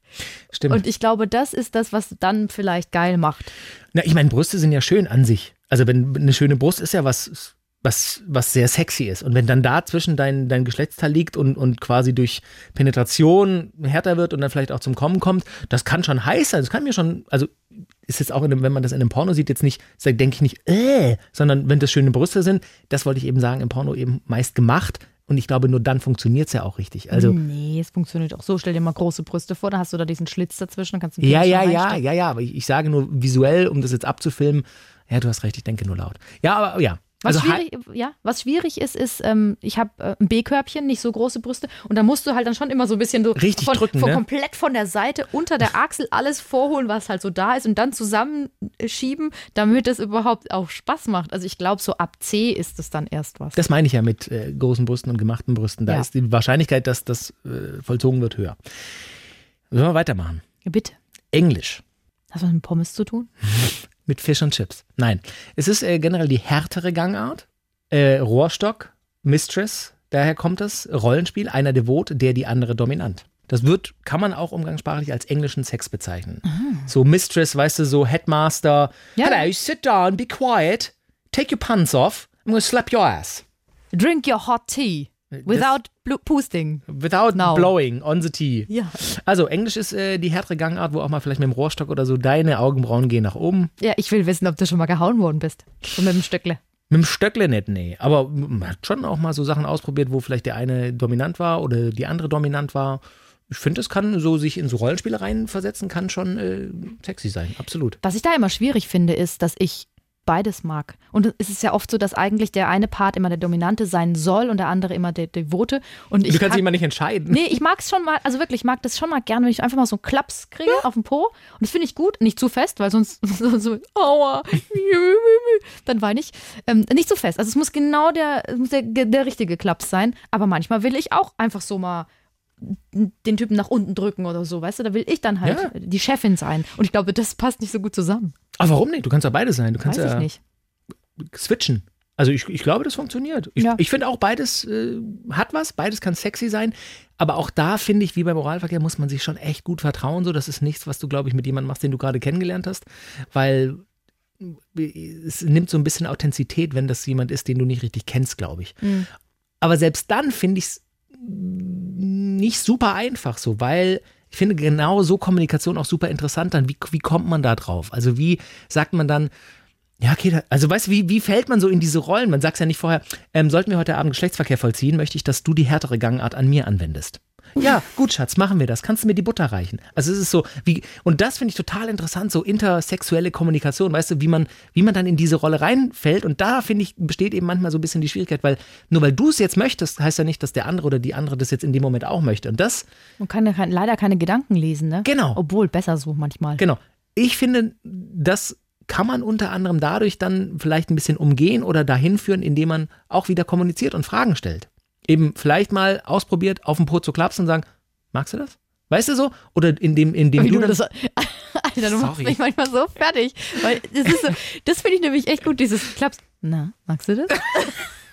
Stimmt. Und ich glaube, das ist das, was dann vielleicht geil macht. Na, ich meine, Brüste sind ja schön an sich. Also wenn eine schöne Brust ist ja was was, was sehr sexy ist. Und wenn dann da zwischen dein, dein Geschlechtsteil liegt und, und quasi durch Penetration härter wird und dann vielleicht auch zum Kommen kommt, das kann schon heiß sein. Das kann mir schon, also ist jetzt auch, einem, wenn man das in einem Porno sieht, jetzt nicht, denke ich nicht, äh, sondern wenn das schöne Brüste sind, das wollte ich eben sagen, im Porno eben meist gemacht. Und ich glaube, nur dann funktioniert es ja auch richtig. Also, nee, es funktioniert auch so. Stell dir mal große Brüste vor, da hast du da diesen Schlitz dazwischen, dann kannst du Ja, ja, ja, ja, ja, aber ich, ich, sage nur visuell, um das jetzt abzufilmen. Ja, du hast recht, ich denke nur laut. Ja, aber ja, was, also schwierig, ja, was schwierig ist, ist, ähm, ich habe äh, ein B-Körbchen, nicht so große Brüste. Und da musst du halt dann schon immer so ein bisschen so Richtig von, drücken, von ne? komplett von der Seite unter der Achsel alles vorholen, was halt so da ist und dann zusammenschieben, damit das überhaupt auch Spaß macht. Also ich glaube, so ab C ist das dann erst was. Das meine ich ja mit äh, großen Brüsten und gemachten Brüsten. Da ja. ist die Wahrscheinlichkeit, dass das äh, vollzogen wird, höher. Sollen wir weitermachen? Bitte. Englisch. Hat was mit Pommes zu tun? mit Fisch und Chips. Nein. Es ist äh, generell die härtere Gangart. Äh, Rohrstock, Mistress, daher kommt das Rollenspiel, einer devot, der die andere dominant. Das wird, kann man auch umgangssprachlich als englischen Sex bezeichnen. Mhm. So Mistress, weißt du, so Headmaster. Ja. Hello, sit down, be quiet, take your pants off, I'm gonna slap your ass. Drink your hot tea. Without boosting. Without Now. blowing on the tea. Ja. Also, Englisch ist äh, die härtere Gangart, wo auch mal vielleicht mit dem Rohrstock oder so deine Augenbrauen gehen nach oben. Ja, ich will wissen, ob du schon mal gehauen worden bist. So mit dem Stöckle. Mit dem Stöckle nicht, nee. Aber man hat schon auch mal so Sachen ausprobiert, wo vielleicht der eine dominant war oder die andere dominant war. Ich finde, es kann so sich in so Rollenspiele reinversetzen, kann schon äh, sexy sein, absolut. Was ich da immer schwierig finde, ist, dass ich beides mag. Und es ist ja oft so, dass eigentlich der eine Part immer der Dominante sein soll und der andere immer der Devote. Und ich du kannst dich immer nicht entscheiden. Nee, ich mag es schon mal, also wirklich, ich mag das schon mal gerne, wenn ich einfach mal so einen Klaps kriege ja. auf den Po. Und das finde ich gut, nicht zu fest, weil sonst so, so aua, dann weine ich. Ähm, nicht zu fest. Also es muss genau der, muss der, der richtige Klaps sein. Aber manchmal will ich auch einfach so mal den Typen nach unten drücken oder so, weißt du? Da will ich dann halt ja. die Chefin sein. Und ich glaube, das passt nicht so gut zusammen. Aber warum nicht? Du kannst ja beide sein. Du kannst Weiß ja ich nicht. switchen. Also ich, ich glaube, das funktioniert. Ich, ja. ich finde auch, beides äh, hat was, beides kann sexy sein. Aber auch da finde ich, wie beim Moralverkehr, muss man sich schon echt gut vertrauen. So, das ist nichts, was du, glaube ich, mit jemandem machst, den du gerade kennengelernt hast. Weil es nimmt so ein bisschen Authentizität, wenn das jemand ist, den du nicht richtig kennst, glaube ich. Mhm. Aber selbst dann finde ich es nicht super einfach so, weil ich finde genau so Kommunikation auch super interessant dann. Wie, wie kommt man da drauf? Also wie sagt man dann, ja, okay, also weißt du, wie, wie fällt man so in diese Rollen? Man sagt ja nicht vorher, ähm, sollten wir heute Abend Geschlechtsverkehr vollziehen, möchte ich, dass du die härtere Gangart an mir anwendest. Ja, gut, Schatz, machen wir das. Kannst du mir die Butter reichen? Also es ist so, wie, und das finde ich total interessant, so intersexuelle Kommunikation, weißt du, wie man, wie man dann in diese Rolle reinfällt. Und da, finde ich, besteht eben manchmal so ein bisschen die Schwierigkeit, weil nur weil du es jetzt möchtest, heißt ja nicht, dass der andere oder die andere das jetzt in dem Moment auch möchte. Und das. Man kann ja leider keine Gedanken lesen, ne? Genau. Obwohl, besser so manchmal. Genau. Ich finde, das kann man unter anderem dadurch dann vielleicht ein bisschen umgehen oder dahin führen, indem man auch wieder kommuniziert und Fragen stellt eben vielleicht mal ausprobiert, auf den Po zu klapsen und sagen, magst du das? Weißt du so? Oder in dem, in dem du, du das. Alter, du machst mich manchmal so fertig. Weil das ist so, das finde ich nämlich echt gut, dieses Klaps. Na, magst du das?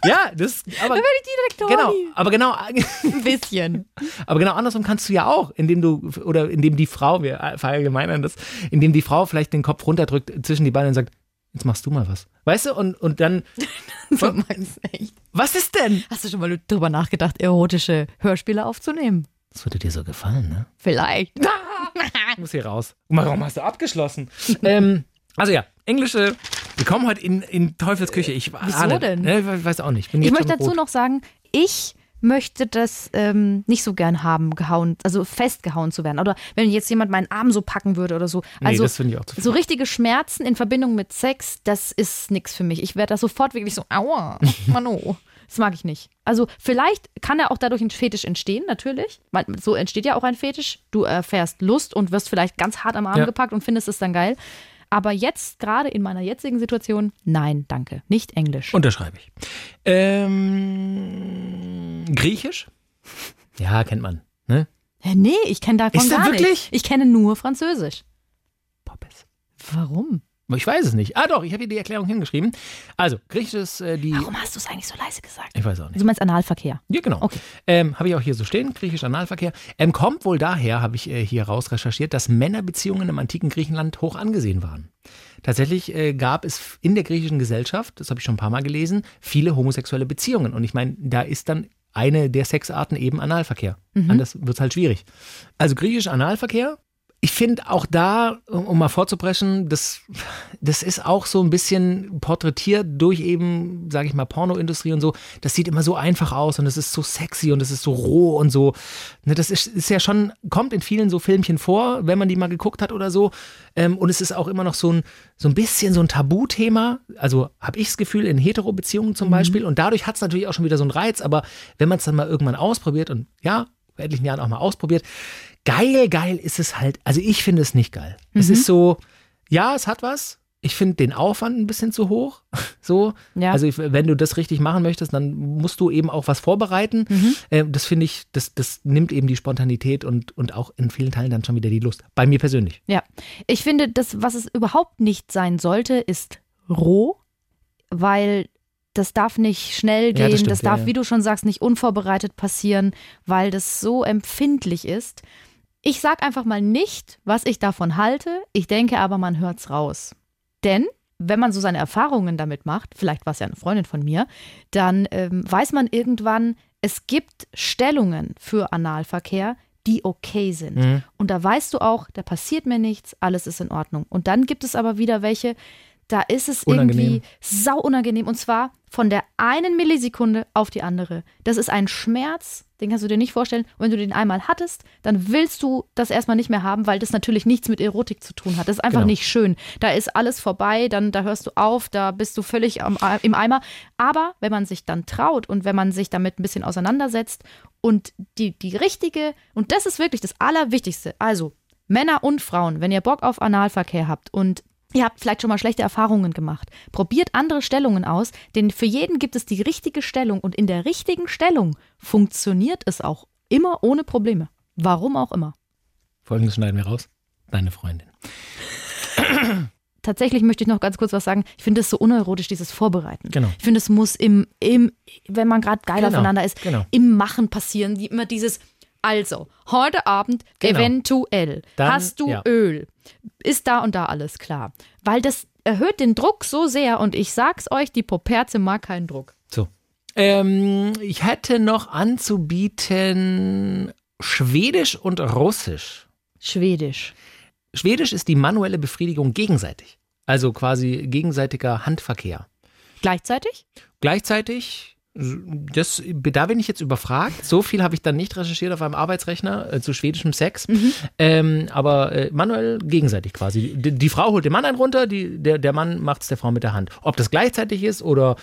Ja, das. Aber, Dann werde ich Direktorin. Genau, aber genau. Ein bisschen. Aber genau andersrum kannst du ja auch, indem du, oder indem die Frau, wir verallgemeinern das, indem die Frau vielleicht den Kopf runterdrückt zwischen die Beine und sagt, jetzt machst du mal was. Weißt du? Und, und dann. du meinst echt. Was ist denn? Hast du schon mal drüber nachgedacht, erotische Hörspiele aufzunehmen? Das würde dir so gefallen, ne? Vielleicht. ich muss hier raus. Warum hast du abgeschlossen? ähm, also ja, englische. Wir kommen heute in, in Teufelsküche. Ich Wieso ahne, denn? Ne, ich weiß auch nicht. ich möchte dazu noch sagen, ich möchte das ähm, nicht so gern haben, gehauen, also festgehauen zu werden. Oder wenn jetzt jemand meinen Arm so packen würde oder so. Also nee, das ich auch zu viel. so richtige Schmerzen in Verbindung mit Sex, das ist nichts für mich. Ich werde da sofort wirklich so, aua, Mano. Das mag ich nicht. Also vielleicht kann ja auch dadurch ein Fetisch entstehen, natürlich. So entsteht ja auch ein Fetisch. Du erfährst Lust und wirst vielleicht ganz hart am Arm ja. gepackt und findest es dann geil. Aber jetzt, gerade in meiner jetzigen Situation, nein, danke. Nicht Englisch. Unterschreibe ich. Ähm, Griechisch? Ja, kennt man. Ne? Nee, ich kenne davon Ist gar wirklich? nicht. Ich kenne nur Französisch. Poppes. Warum? Ich weiß es nicht. Ah doch, ich habe hier die Erklärung hingeschrieben. Also, griechisches, äh, die. Warum hast du es eigentlich so leise gesagt? Ich weiß auch nicht. Du meinst Analverkehr. Ja, genau. Okay. Ähm, habe ich auch hier so stehen, griechisch Analverkehr. Ähm, kommt wohl daher, habe ich äh, hier raus recherchiert, dass Männerbeziehungen im antiken Griechenland hoch angesehen waren. Tatsächlich äh, gab es in der griechischen Gesellschaft, das habe ich schon ein paar Mal gelesen, viele homosexuelle Beziehungen. Und ich meine, da ist dann eine der Sexarten eben Analverkehr. Anders wird es halt schwierig. Also griechisch Analverkehr. Ich finde auch da, um mal vorzubrechen, das, das ist auch so ein bisschen porträtiert durch eben, sage ich mal, Pornoindustrie und so. Das sieht immer so einfach aus und es ist so sexy und es ist so roh und so. Ne, das ist, ist ja schon, kommt in vielen so Filmchen vor, wenn man die mal geguckt hat oder so. Ähm, und es ist auch immer noch so ein, so ein bisschen so ein Tabuthema. Also habe ich das Gefühl, in Hetero-Beziehungen zum Beispiel. Und dadurch hat es natürlich auch schon wieder so einen Reiz. Aber wenn man es dann mal irgendwann ausprobiert und ja, vor etlichen Jahren auch mal ausprobiert, geil, geil ist es halt. Also ich finde es nicht geil. Es ist so, ja, es hat was. Ich finde den Aufwand ein bisschen zu hoch. So. Ja. Also wenn du das richtig machen möchtest, dann musst du eben auch was vorbereiten. Äh, das finde ich, das, das nimmt eben die Spontanität und, und auch in vielen Teilen dann schon wieder die Lust. Bei mir persönlich. Ja, ich finde, das, was es überhaupt nicht sein sollte, ist roh, weil das darf nicht schnell Ja, das gehen, stimmt, das ja, darf, ja. wie du schon sagst, nicht unvorbereitet passieren, weil das so empfindlich ist. Ich sag einfach mal nicht, was ich davon halte, ich denke aber, man hört's raus. Denn wenn man so seine Erfahrungen damit macht, vielleicht war es ja eine Freundin von mir, dann ähm, weiß man irgendwann, es gibt Stellungen für Analverkehr, die okay sind. Mhm. Und da weißt du auch, da passiert mir nichts, alles ist in Ordnung. Und dann gibt es aber wieder welche, da ist es Unangenehm. irgendwie sau unangenehm. Und zwar von der einen Millisekunde auf die andere. Das ist ein Schmerz, den kannst du dir nicht vorstellen. Und wenn du den einmal hattest, dann willst du das erstmal nicht mehr haben, weil das natürlich nichts mit Erotik zu tun hat. Das ist einfach Genau. nicht schön. Da ist alles vorbei, dann da hörst du auf, da bist du völlig am, im Eimer. Aber wenn man sich dann traut und wenn man sich damit ein bisschen auseinandersetzt und die, die richtige, und das ist wirklich das Allerwichtigste, also Männer und Frauen, wenn ihr Bock auf Analverkehr habt und Ihr habt vielleicht schon mal schlechte Erfahrungen gemacht. Probiert andere Stellungen aus, denn für jeden gibt es die richtige Stellung und in der richtigen Stellung funktioniert es auch immer ohne Probleme. Warum auch immer. Folgendes schneiden wir raus. Deine Freundin. Tatsächlich möchte ich noch ganz kurz was sagen. Ich finde es so unerotisch, dieses Vorbereiten. Genau. Ich finde, es muss im, im wenn man gerade geil Genau, aufeinander ist, genau. im Machen passieren. Die, immer dieses, also, heute Abend Genau. eventuell Dann, hast du ja. Öl. Ist da und da alles klar. Weil das erhöht den Druck so sehr und ich sag's euch, die Poperze mag keinen Druck. So. Ähm, ich hätte noch anzubieten Schwedisch und Russisch. Schwedisch. Schwedisch ist die manuelle Befriedigung gegenseitig. Also quasi gegenseitiger Handverkehr. Gleichzeitig? Gleichzeitig, das, da bin ich jetzt überfragt. So viel habe ich dann nicht recherchiert auf einem Arbeitsrechner äh, zu schwedischem Sex. Ähm, aber äh, manuell gegenseitig quasi. Die, die Frau holt den Mann einen runter, die, der, der Mann macht es der Frau mit der Hand. Ob das gleichzeitig ist oder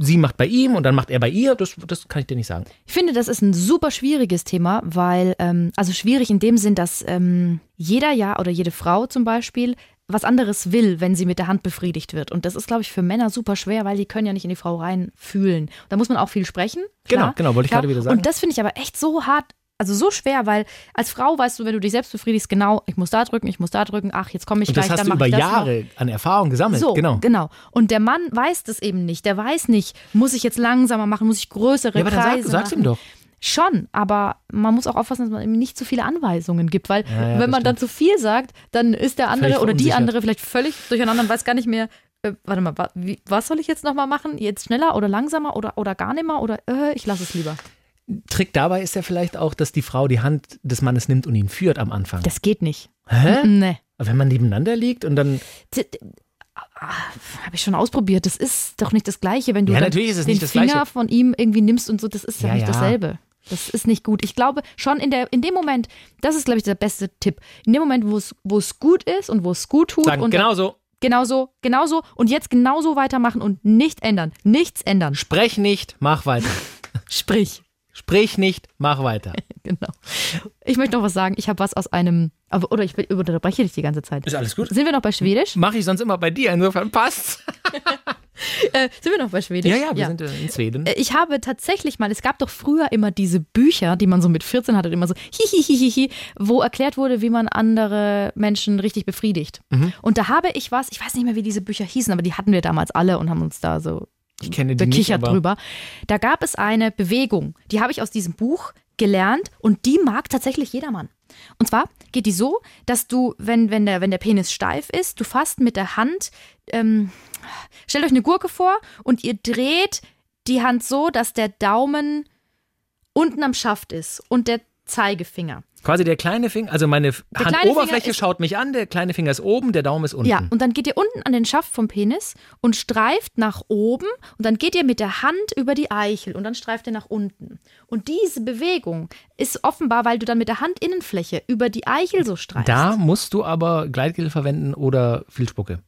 sie macht bei ihm und dann macht er bei ihr, das, das kann ich dir nicht sagen. Ich finde, das ist ein super schwieriges Thema, weil, ähm, also schwierig in dem Sinn, dass ähm, jeder ja oder jede Frau zum Beispiel was anderes will, wenn sie mit der Hand befriedigt wird. Und das ist, glaube ich, für Männer super schwer, weil die können ja nicht in die Frau reinfühlen. Da muss man auch viel sprechen. Klar, Genau, genau, wollte ich gerade wieder sagen. Und das finde ich aber echt so hart, also so schwer, weil als Frau weißt du, wenn du dich selbst befriedigst, genau, ich muss da drücken, ich muss da drücken, ach, jetzt komme ich Und gleich, das hast dann du über das noch. Jahre an Erfahrung gesammelt. So, genau. genau. Und der Mann weiß das eben nicht. Der weiß nicht, muss ich jetzt langsamer machen, muss ich größere Ja, aber dann sag, Kreise sag's ihm doch. Schon, aber man muss auch aufpassen, dass man ihm nicht zu viele Anweisungen gibt, weil Ja, ja, wenn man dann zu viel sagt, dann ist der andere Völlig oder die andere vielleicht völlig durcheinander und weiß gar nicht mehr, äh, warte mal, wa, wie, was soll ich jetzt nochmal machen? Jetzt schneller oder langsamer oder, oder gar nicht mehr oder äh, ich lasse es lieber. Trick dabei ist ja vielleicht auch, dass die Frau die Hand des Mannes nimmt und ihn führt am Anfang. Das geht nicht. Hä? Nee. Wenn man nebeneinander liegt und dann. Habe ich schon ausprobiert. Das ist doch nicht das Gleiche, wenn du Ja, natürlich ist es den nicht das Finger Gleiche. von ihm irgendwie nimmst und so. Das ist ja, Ja, nicht dasselbe. Das ist nicht gut. Ich glaube, schon in, der, in dem Moment, das ist, glaube ich, der beste Tipp. In dem Moment, wo es, wo es gut ist und wo es gut tut Sagen, und genau so. genauso, genauso und jetzt genauso weitermachen und nicht ändern. Nichts ändern. Sprech nicht, mach weiter. Sprich. Sprich nicht, mach weiter. Genau. Ich möchte noch was sagen. Ich habe was aus einem, aber, oder ich unterbreche dich die ganze Zeit. Ist alles gut? Sind wir noch bei Schwedisch? Mache ich sonst immer bei dir, insofern passt. Äh, sind wir noch bei Schwedisch? Ja, ja, wir ja. sind in Schweden. Äh, ich habe tatsächlich mal, es gab doch früher immer diese Bücher, die man so mit 14 hatte, immer so hihihihihi, wo erklärt wurde, wie man andere Menschen richtig befriedigt. Mhm. Und da habe ich was, ich weiß nicht mehr, wie diese Bücher hießen, aber die hatten wir damals alle und haben uns da so ich kenne die bekichert nicht, drüber. Da gab es eine Bewegung, die habe ich aus diesem Buch gelernt und die mag tatsächlich jedermann. Und zwar geht die so, dass du, wenn, wenn, der, wenn der Penis steif ist, du fasst mit der Hand, ähm, stellt euch eine Gurke vor und ihr dreht die Hand so, dass der Daumen unten am Schaft ist und der Zeigefinger. Quasi der kleine Finger, also meine Handoberfläche schaut mich an, der kleine Finger ist oben, der Daumen ist unten. Ja, und dann geht ihr unten an den Schaft vom Penis und streift nach oben und dann geht ihr mit der Hand über die Eichel und dann streift ihr nach unten. Und diese Bewegung ist offenbar, weil du dann mit der Handinnenfläche über die Eichel so streifst. Da musst du aber Gleitgel verwenden oder viel Spucke.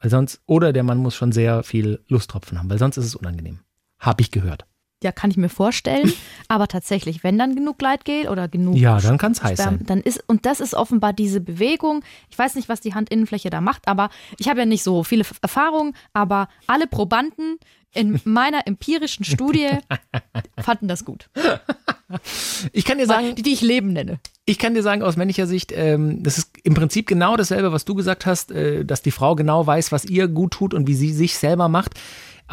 Weil sonst, oder der Mann muss schon sehr viel Lusttropfen haben, weil sonst ist es unangenehm. Hab ich gehört. Ja, kann ich mir vorstellen. Aber tatsächlich, wenn dann genug Gleitgel oder genug. Ja, dann kann es heiß sein. Dann ist, und das ist offenbar diese Bewegung. Ich weiß nicht, was die Handinnenfläche da macht, aber ich habe ja nicht so viele Erfahrungen, aber alle Probanden in meiner empirischen Studie fanden das gut. Ich kann dir sagen, die, die ich Leben nenne. Ich kann dir sagen, aus männlicher Sicht, ähm, das ist im Prinzip genau dasselbe, was du gesagt hast, äh, dass die Frau genau weiß, was ihr gut tut und wie sie sich selber macht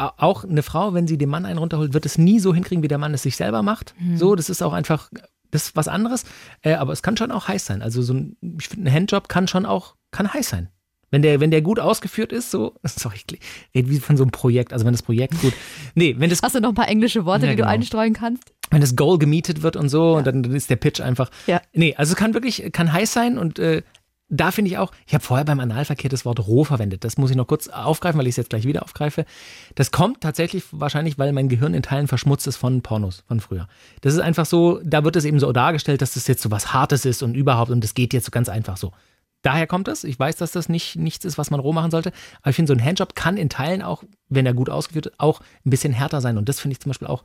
auch eine Frau, wenn sie dem Mann einen runterholt, wird es nie so hinkriegen, wie der Mann es sich selber macht. Mhm. So, das ist auch einfach, das ist was anderes. Äh, aber es kann schon auch heiß sein. Also so ein, ich finde, ein Handjob kann schon auch, kann heiß sein. Wenn der, wenn der gut ausgeführt ist, so, sorry, ich rede wie von so einem Projekt, also wenn das Projekt gut, nee, wenn das. Hast du noch ein paar englische Worte, ja, die genau. du einstreuen kannst? Wenn das Goal gemietet wird und so, ja. und dann, dann, ist der Pitch einfach. Ja. Nee, also es kann wirklich, kann heiß sein und äh, da finde ich auch, ich habe vorher beim Analverkehr das Wort roh verwendet. Das muss ich noch kurz aufgreifen, weil ich es jetzt gleich wieder aufgreife. Das kommt tatsächlich wahrscheinlich, weil mein Gehirn in Teilen verschmutzt ist von Pornos von früher. Das ist einfach so, da wird es eben so dargestellt, dass das jetzt so was Hartes ist und überhaupt und das geht jetzt so ganz einfach so. Daher kommt es. Ich weiß, dass das nicht nichts ist, was man roh machen sollte. Aber ich finde, so ein Handjob kann in Teilen auch, wenn er gut ausgeführt ist, auch ein bisschen härter sein. Und das finde ich zum Beispiel auch,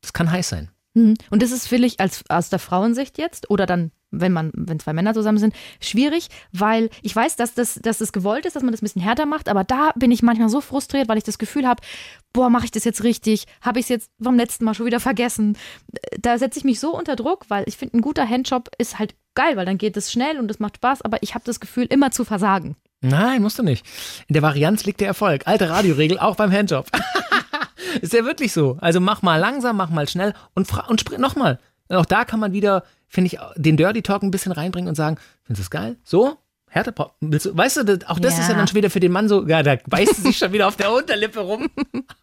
das kann heiß sein. Mhm. Und das ist, finde ich, als, aus der Frauensicht jetzt oder dann wenn man, wenn zwei Männer zusammen sind, schwierig, weil ich weiß, dass das, dass das gewollt ist, dass man das ein bisschen härter macht, aber da bin ich manchmal so frustriert, weil ich das Gefühl habe, boah, mache ich das jetzt richtig? Habe ich es jetzt vom letzten Mal schon wieder vergessen? Da setze ich mich so unter Druck, weil ich finde, ein guter Handjob ist halt geil, weil dann geht es schnell und es macht Spaß, aber ich habe das Gefühl, immer zu versagen. Nein, musst du nicht. In der Varianz liegt der Erfolg. Alte Radioregel, auch beim Handjob. ist ja wirklich so. Also mach mal langsam, mach mal schnell und, und sprich nochmal. Auch da kann man wieder finde ich, den Dirty Talk ein bisschen reinbringen und sagen, findest du das geil? So? Härtepop. Weißt du, auch das ja. ist ja dann schon wieder für den Mann so, ja, da beißt sie sich schon wieder auf der Unterlippe rum.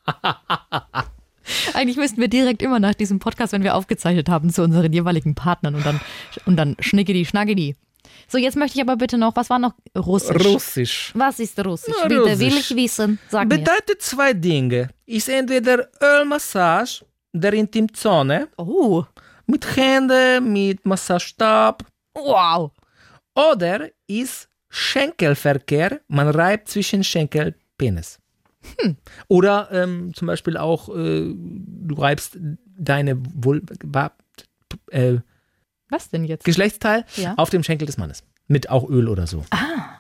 Eigentlich müssten wir direkt immer nach diesem Podcast, wenn wir aufgezeichnet haben, zu unseren jeweiligen Partnern und dann, und dann schnickedi, schnackedi. So, jetzt möchte ich aber bitte noch, was war noch Russisch? Russisch. Was ist Russisch? Ja, bitte, Russisch. will ich wissen. Sag Bedeutet mir. zwei Dinge. Ist entweder Ölmassage der Intimzone. Oh mit Händen, mit Massagestab. Wow. Oder ist Schenkelverkehr, man reibt zwischen Schenkel, Penis. Hm. Oder ähm, zum Beispiel auch, äh, du reibst deine Vulva, äh, Was denn jetzt? Geschlechtsteil ja. auf dem Schenkel des Mannes. Mit auch Öl oder so. Ah.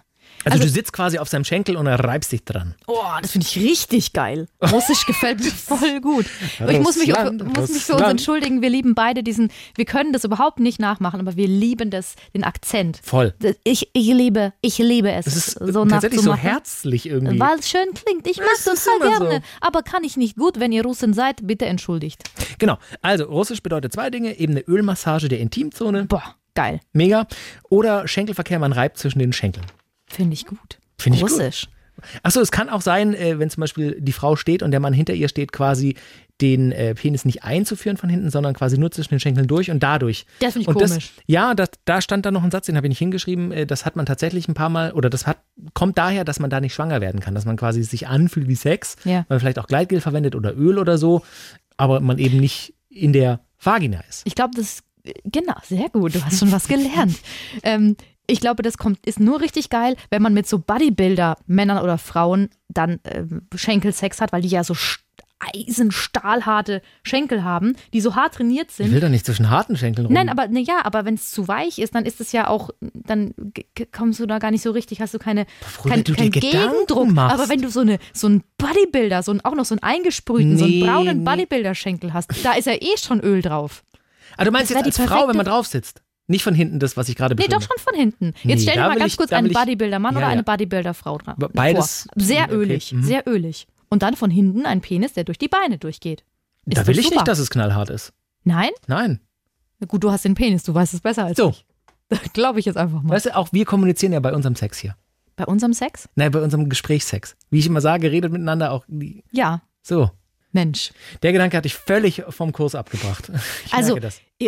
Also, also, du sitzt quasi auf seinem Schenkel und er reibst dich dran. Oh, das finde ich richtig geil. Russisch gefällt mir voll gut. Aber ich muss mich, muss mich für uns entschuldigen. Wir lieben beide diesen, wir können das überhaupt nicht nachmachen, aber wir lieben das, den Akzent. Voll. Ich, ich liebe, ich liebe es. Es ist so tatsächlich so herzlich irgendwie. Weil es schön klingt. Ich mag es total gerne. So. Aber kann ich nicht gut, wenn ihr Russen seid, bitte entschuldigt. Genau. Also Russisch bedeutet zwei Dinge. Eben eine Ölmassage der Intimzone. Boah, geil. Mega. Oder Schenkelverkehr, man reibt zwischen den Schenkeln. Finde ich gut. Finde ich Russisch. Gut. Achso, es kann auch sein, äh, wenn zum Beispiel die Frau steht und der Mann hinter ihr steht, quasi den äh, Penis nicht einzuführen von hinten, sondern quasi nur zwischen den Schenkeln durch und dadurch. Das finde ich und komisch. Das, ja, das, da stand dann noch ein Satz, den habe ich nicht hingeschrieben. Äh, das hat man tatsächlich ein paar Mal, oder das hat, kommt daher, dass man da nicht schwanger werden kann, dass man quasi sich anfühlt wie Sex, ja. weil man vielleicht auch Gleitgel verwendet oder Öl oder so, aber man eben nicht in der Vagina ist. Ich glaube, das Genau, sehr gut. Du hast schon was gelernt. ähm, ich glaube, das kommt, ist nur richtig geil, wenn man mit so Bodybuilder, Männern oder Frauen, dann äh, Schenkelsex hat, weil die ja so eisenstahlharte Schenkel haben, die so hart trainiert sind. Ich will doch nicht zwischen harten Schenkeln rum. Nein, aber ne, ja, aber wenn es zu weich ist, dann ist es ja auch, dann kommst du da gar nicht so richtig, hast du keine kein, du kein Gegendruck. Machst. Aber wenn du so eine so einen Bodybuilder, so einen, auch noch so einen eingesprühten, nee, so einen braunen Bodybuilder-Schenkel hast, da ist ja eh schon Öl drauf. Ah, du meinst jetzt als Frau, wenn man drauf sitzt? Nicht von hinten das, was ich gerade beschrieben Nee, doch schon von hinten. Jetzt nee, stell dir mal ganz ich, kurz einen Bodybuilder-Mann ja, oder eine Bodybuilder-Frau dran. Beides. Vor. Sehr okay. ölig, mhm. sehr ölig. Und dann von hinten ein Penis, der durch die Beine durchgeht. Ist da will ich super. nicht, dass es knallhart ist. Nein? Nein. Gut, du hast den Penis, du weißt es besser als so. ich. Glaube ich jetzt einfach mal. Weißt du, auch wir kommunizieren ja bei unserem Sex hier. Bei unserem Sex? Nein, bei unserem Gesprächssex. Wie ich immer sage, redet miteinander auch. Ja. So. Mensch. Der Gedanke hat dich völlig vom Kurs abgebracht. Ich also,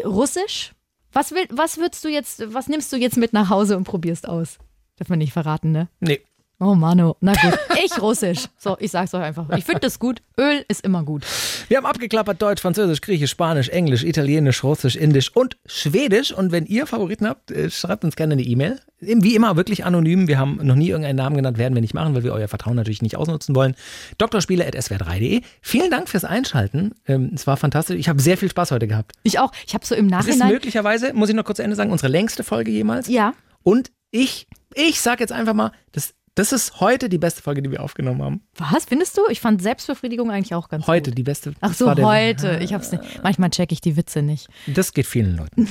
Russisch? Was, will, was würdest du jetzt, was nimmst du jetzt mit nach Hause und probierst aus? Darf man nicht verraten, ne? Nee. Oh Mano, na gut. Ich Russisch. So, ich sag's euch einfach. Ich finde das gut. Öl ist immer gut. Wir haben abgeklappert Deutsch, Französisch, Griechisch, Spanisch, Englisch, Italienisch, Russisch, Indisch und Schwedisch. Und wenn ihr Favoriten habt, äh, schreibt uns gerne eine E-Mail. Wie immer, wirklich anonym. Wir haben noch nie irgendeinen Namen genannt, werden wir nicht machen, weil wir euer Vertrauen natürlich nicht ausnutzen wollen. Doktorspiele.swr3.de. Vielen Dank fürs Einschalten. Ähm, es war fantastisch. Ich habe sehr viel Spaß heute gehabt. Ich auch. Ich habe so im Nachhinein. Das ist möglicherweise, muss ich noch kurz zu Ende sagen, unsere längste Folge jemals. Ja. Und ich, ich sag jetzt einfach mal, das das ist heute die beste Folge, die wir aufgenommen haben. Was findest du? Ich fand Selbstbefriedigung eigentlich auch ganz heute gut. die beste. Ach so, heute. Ich hab's nicht. Manchmal checke ich die Witze nicht. Das geht vielen Leuten.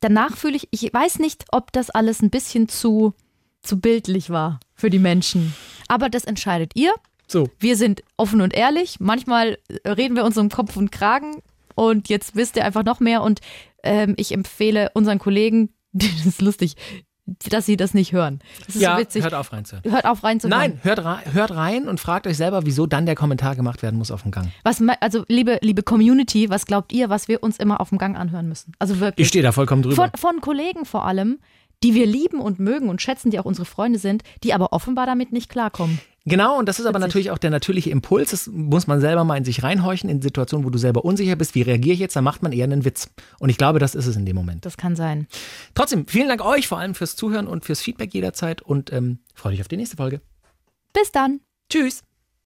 Danach fühle ich, ich weiß nicht, ob das alles ein bisschen zu, zu bildlich war für die Menschen. Aber das entscheidet ihr. So. Wir sind offen und ehrlich. Manchmal reden wir uns um Kopf und Kragen. Und jetzt wisst ihr einfach noch mehr. Und ähm, ich empfehle unseren Kollegen, das ist lustig, dass sie das nicht hören. Das ist ja, so witzig. hört auf reinzuhören. Hört auf reinzuhören. Nein, hört, hört rein und fragt euch selber, wieso dann der Kommentar gemacht werden muss auf dem Gang. Was, also, liebe, liebe Community, was glaubt ihr, was wir uns immer auf dem Gang anhören müssen? Also wirklich. Ich stehe da vollkommen drüber. Von, von Kollegen vor allem, die wir lieben und mögen und schätzen, die auch unsere Freunde sind, die aber offenbar damit nicht klarkommen. Genau, und das ist aber natürlich auch der natürliche Impuls. Das muss man selber mal in sich reinhorchen, in Situationen, wo du selber unsicher bist. Wie reagiere ich jetzt? Da macht man eher einen Witz. Und ich glaube, das ist es in dem Moment. Das kann sein. Trotzdem, vielen Dank euch vor allem fürs Zuhören und fürs Feedback jederzeit und ähm, freue dich auf die nächste Folge. Bis dann. Tschüss.